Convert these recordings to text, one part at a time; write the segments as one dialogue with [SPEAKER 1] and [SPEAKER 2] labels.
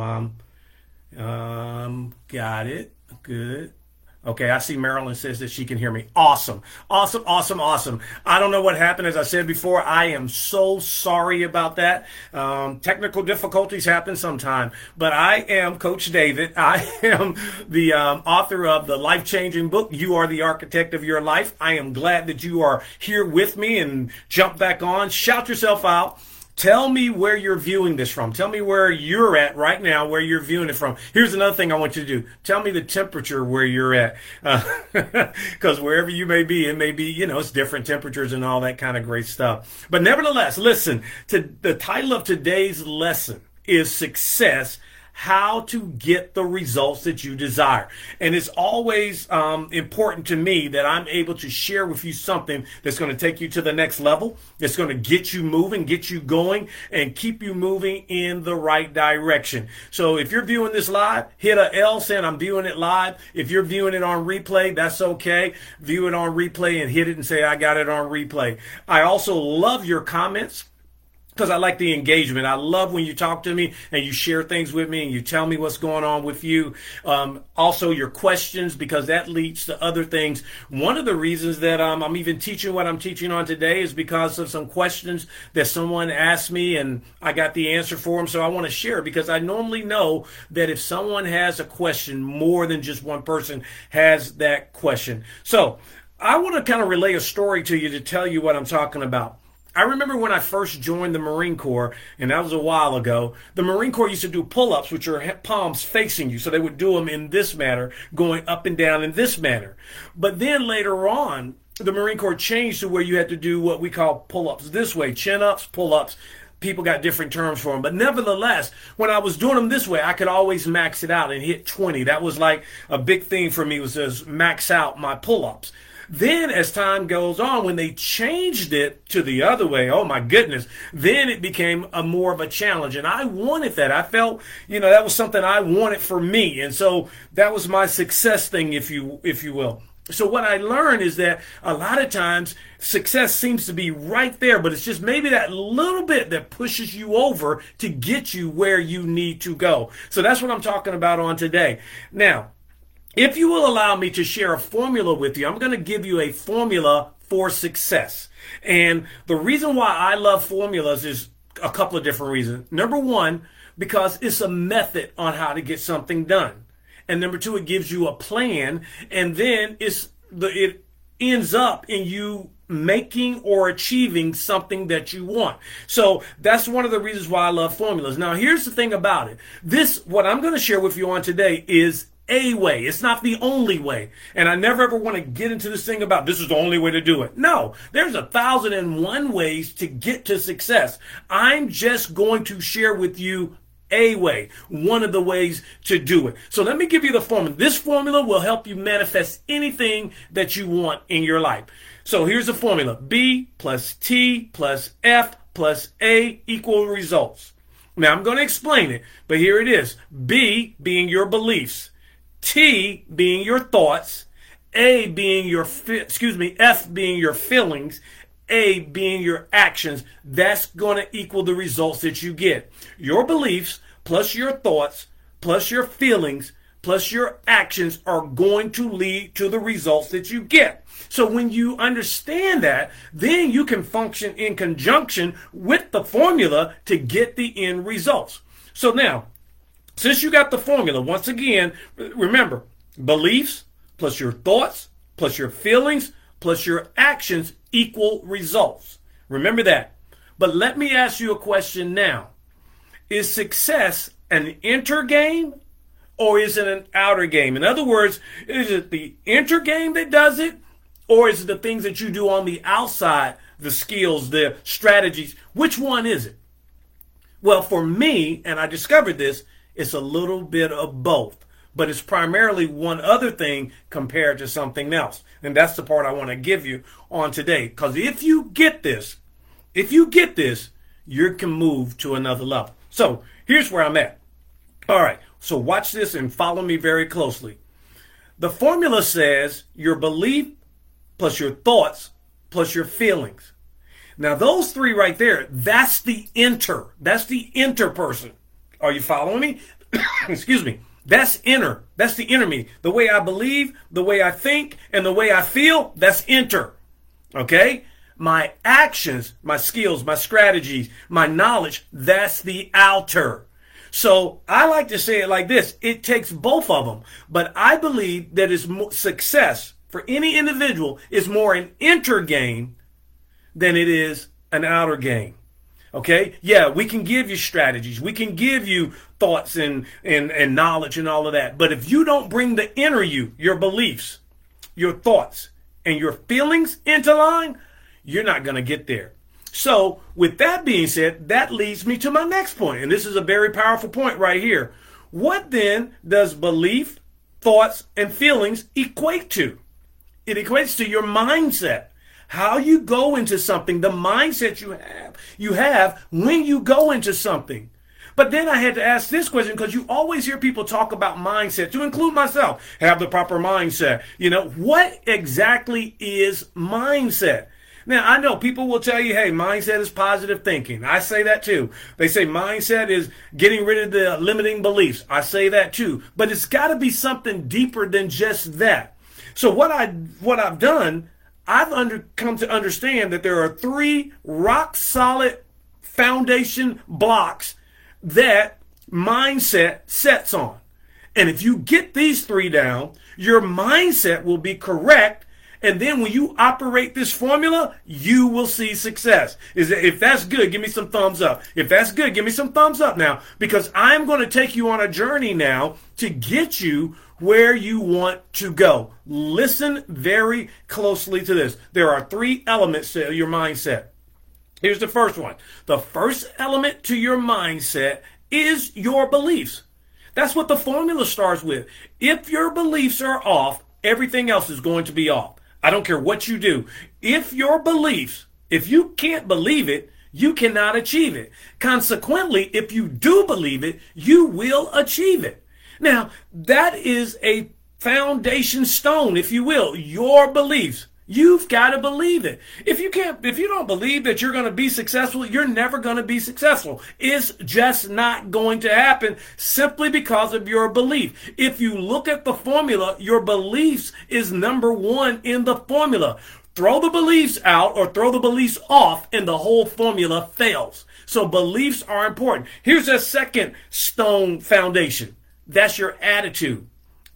[SPEAKER 1] um, um, got it. Good. Okay, I see Marilyn says that she can hear me. Awesome. Awesome, awesome, awesome. I don't know what happened. As I said before, I am so sorry about that. Um, technical difficulties happen sometime, but I am Coach David. I am the um, author of the life changing book, You Are the Architect of Your Life. I am glad that you are here with me and jump back on. Shout yourself out. Tell me where you're viewing this from. Tell me where you're at right now, where you're viewing it from. Here's another thing I want you to do. Tell me the temperature where you're at. Because uh, wherever you may be, it may be, you know, it's different temperatures and all that kind of great stuff. But nevertheless, listen, to the title of today's lesson is Success how to get the results that you desire. And it's always um, important to me that I'm able to share with you something that's going to take you to the next level, that's going to get you moving, get you going, and keep you moving in the right direction. So if you're viewing this live, hit a L saying I'm viewing it live. If you're viewing it on replay, that's okay. View it on replay and hit it and say I got it on replay. I also love your comments because I like the engagement. I love when you talk to me and you share things with me and you tell me what's going on with you. Um, also, your questions because that leads to other things. One of the reasons that um, I'm even teaching what I'm teaching on today is because of some questions that someone asked me and I got the answer for them. So I want to share because I normally know that if someone has a question, more than just one person has that question. So I want to kind of relay a story to you to tell you what I'm talking about. I remember when I first joined the Marine Corps, and that was a while ago, the Marine Corps used to do pull ups, which are palms facing you. So they would do them in this manner, going up and down in this manner. But then later on, the Marine Corps changed to where you had to do what we call pull ups this way chin ups, pull ups. People got different terms for them. But nevertheless, when I was doing them this way, I could always max it out and hit 20. That was like a big thing for me was to max out my pull ups. Then, as time goes on, when they changed it to the other way, oh my goodness, then it became a more of a challenge. And I wanted that. I felt, you know, that was something I wanted for me. And so that was my success thing, if you, if you will. So what I learned is that a lot of times success seems to be right there, but it's just maybe that little bit that pushes you over to get you where you need to go. So that's what I'm talking about on today. Now, if you will allow me to share a formula with you, I'm going to give you a formula for success. And the reason why I love formulas is a couple of different reasons. Number one, because it's a method on how to get something done. And number two, it gives you a plan. And then it's the, it ends up in you making or achieving something that you want. So that's one of the reasons why I love formulas. Now, here's the thing about it. This, what I'm going to share with you on today is a way. It's not the only way. And I never ever want to get into this thing about this is the only way to do it. No, there's a thousand and one ways to get to success. I'm just going to share with you a way, one of the ways to do it. So let me give you the formula. This formula will help you manifest anything that you want in your life. So here's the formula. B plus T plus F plus A equal results. Now I'm going to explain it, but here it is. B being your beliefs. T being your thoughts, A being your, excuse me, F being your feelings, A being your actions. That's going to equal the results that you get. Your beliefs plus your thoughts plus your feelings plus your actions are going to lead to the results that you get. So when you understand that, then you can function in conjunction with the formula to get the end results. So now, since you got the formula, once again, remember beliefs plus your thoughts plus your feelings plus your actions equal results. Remember that. But let me ask you a question now. Is success an inner game or is it an outer game? In other words, is it the inner game that does it or is it the things that you do on the outside, the skills, the strategies? Which one is it? Well, for me, and I discovered this, it's a little bit of both, but it's primarily one other thing compared to something else. And that's the part I want to give you on today. Because if you get this, if you get this, you can move to another level. So here's where I'm at. All right, so watch this and follow me very closely. The formula says your belief plus your thoughts plus your feelings. Now, those three right there, that's the inter. That's the inter person. Are you following me? excuse me, that's inner. That's the inner me. The way I believe, the way I think, and the way I feel, that's inter. Okay? My actions, my skills, my strategies, my knowledge, that's the outer. So I like to say it like this it takes both of them. But I believe that is success for any individual is more an inner game than it is an outer game. Okay? Yeah, we can give you strategies. We can give you thoughts and, and, and knowledge and all of that. But if you don't bring the inner you, your beliefs, your thoughts, and your feelings into line, you're not going to get there. So, with that being said, that leads me to my next point, and this is a very powerful point right here. What then does belief, thoughts, and feelings equate to? It equates to your mindset. How you go into something, the mindset you have, you have when you go into something. But then I had to ask this question because you always hear people talk about mindset, to include myself, have the proper mindset. You know, what exactly is mindset? Now, I know people will tell you, hey, mindset is positive thinking. I say that too. They say mindset is getting rid of the limiting beliefs. I say that too. But it's got to be something deeper than just that. So what I what I've done, I've under, come to understand that there are three rock solid foundation blocks that mindset sets on. And if you get these three down, your mindset will be correct and then when you operate this formula, you will see success. Is if that's good, give me some thumbs up. If that's good, give me some thumbs up now because I'm going to take you on a journey now to get you where you want to go. Listen very closely to this. There are three elements to your mindset. Here's the first one. The first element to your mindset is your beliefs. That's what the formula starts with. If your beliefs are off, everything else is going to be off. I don't care what you do. If your beliefs, if you can't believe it, you cannot achieve it. Consequently, if you do believe it, you will achieve it. Now, that is a foundation stone, if you will, your beliefs. You've got to believe it. If you can't, if you don't believe that you're going to be successful, you're never going to be successful. It's just not going to happen simply because of your belief. If you look at the formula, your beliefs is number one in the formula. Throw the beliefs out or throw the beliefs off and the whole formula fails. So beliefs are important. Here's a second stone foundation. That's your attitude.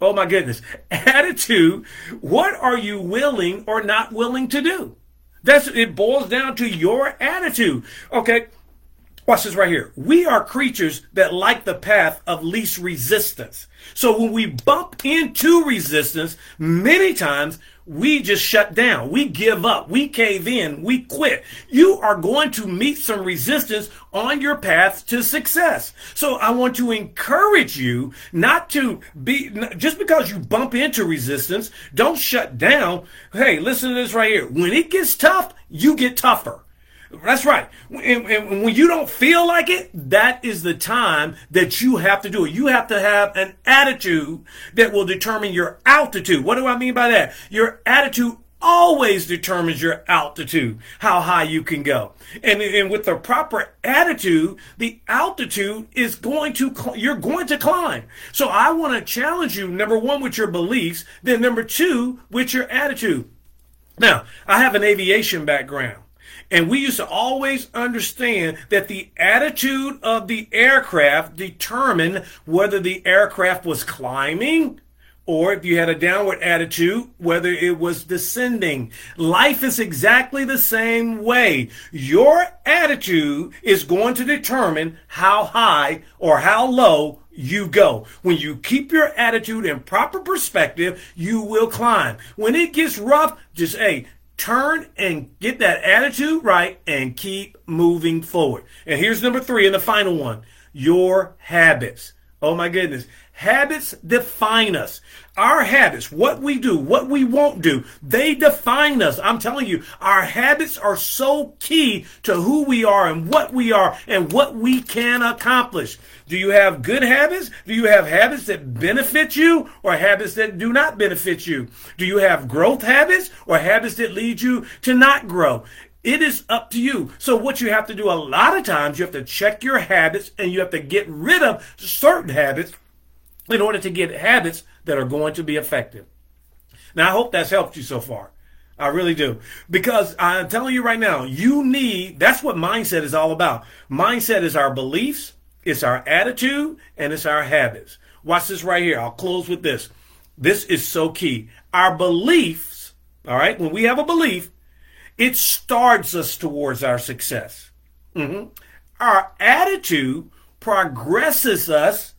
[SPEAKER 1] Oh my goodness. Attitude. What are you willing or not willing to do? That's it boils down to your attitude. Okay. Watch this right here. We are creatures that like the path of least resistance. So when we bump into resistance, many times we just shut down. We give up. We cave in. We quit. You are going to meet some resistance on your path to success. So I want to encourage you not to be, just because you bump into resistance, don't shut down. Hey, listen to this right here. When it gets tough, you get tougher. That's right. And, and, when you don't feel like it, that is the time that you have to do it. You have to have an attitude that will determine your altitude. What do I mean by that? Your attitude always determines your altitude, how high you can go. And, and with the proper attitude, the altitude is going to, you're going to climb. So I want to challenge you, number one, with your beliefs, then number two, with your attitude. Now, I have an aviation background. And we used to always understand that the attitude of the aircraft determined whether the aircraft was climbing or if you had a downward attitude, whether it was descending. Life is exactly the same way. Your attitude is going to determine how high or how low you go. When you keep your attitude in proper perspective, you will climb. When it gets rough, just, hey, turn and get that attitude right and keep moving forward. And here's number three and the final one your habits. Oh my goodness. Habits define us. Our habits, what we do, what we won't do, they define us. I'm telling you, our habits are so key to who we are and what we are and what we can accomplish. Do you have good habits? Do you have habits that benefit you or habits that do not benefit you? Do you have growth habits or habits that lead you to not grow? It is up to you. So what you have to do a lot of times, you have to check your habits and you have to get rid of certain habits in order to get habits that are going to be effective. Now, I hope that's helped you so far. I really do. Because I'm telling you right now, you need, that's what mindset is all about. Mindset is our beliefs, it's our attitude, and it's our habits. Watch this right here. I'll close with this. This is so key. Our beliefs, all right, when we have a belief, it starts us towards our success. Mm-hmm. Our attitude progresses us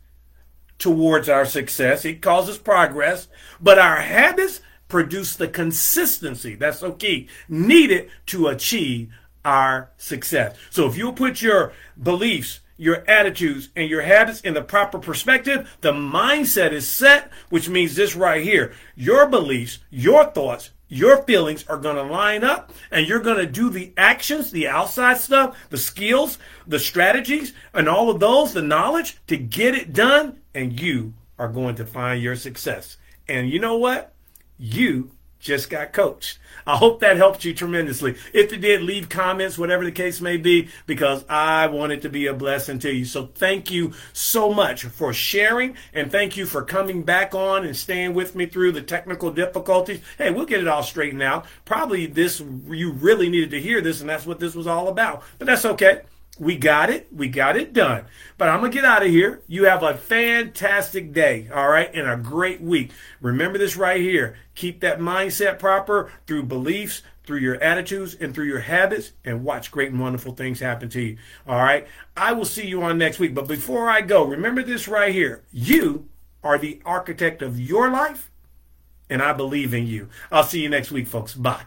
[SPEAKER 1] towards our success. It causes progress, but our habits produce the consistency. That's so key. Needed to achieve our success. So if you put your beliefs, your attitudes, and your habits in the proper perspective, the mindset is set, which means this right here. Your beliefs, your thoughts, your feelings are going to line up and you're going to do the actions, the outside stuff, the skills, the strategies, and all of those, the knowledge to get it done. And you are going to find your success. And you know what? You just got coached. I hope that helped you tremendously. If it did, leave comments, whatever the case may be, because I want it to be a blessing to you. So thank you so much for sharing and thank you for coming back on and staying with me through the technical difficulties. Hey, we'll get it all straightened out. Probably this, you really needed to hear this and that's what this was all about, but that's okay. We got it. We got it done. But I'm going to get out of here. You have a fantastic day, all right, and a great week. Remember this right here. Keep that mindset proper through beliefs, through your attitudes, and through your habits, and watch great and wonderful things happen to you, all right? I will see you on next week. But before I go, remember this right here. You are the architect of your life, and I believe in you. I'll see you next week, folks. Bye.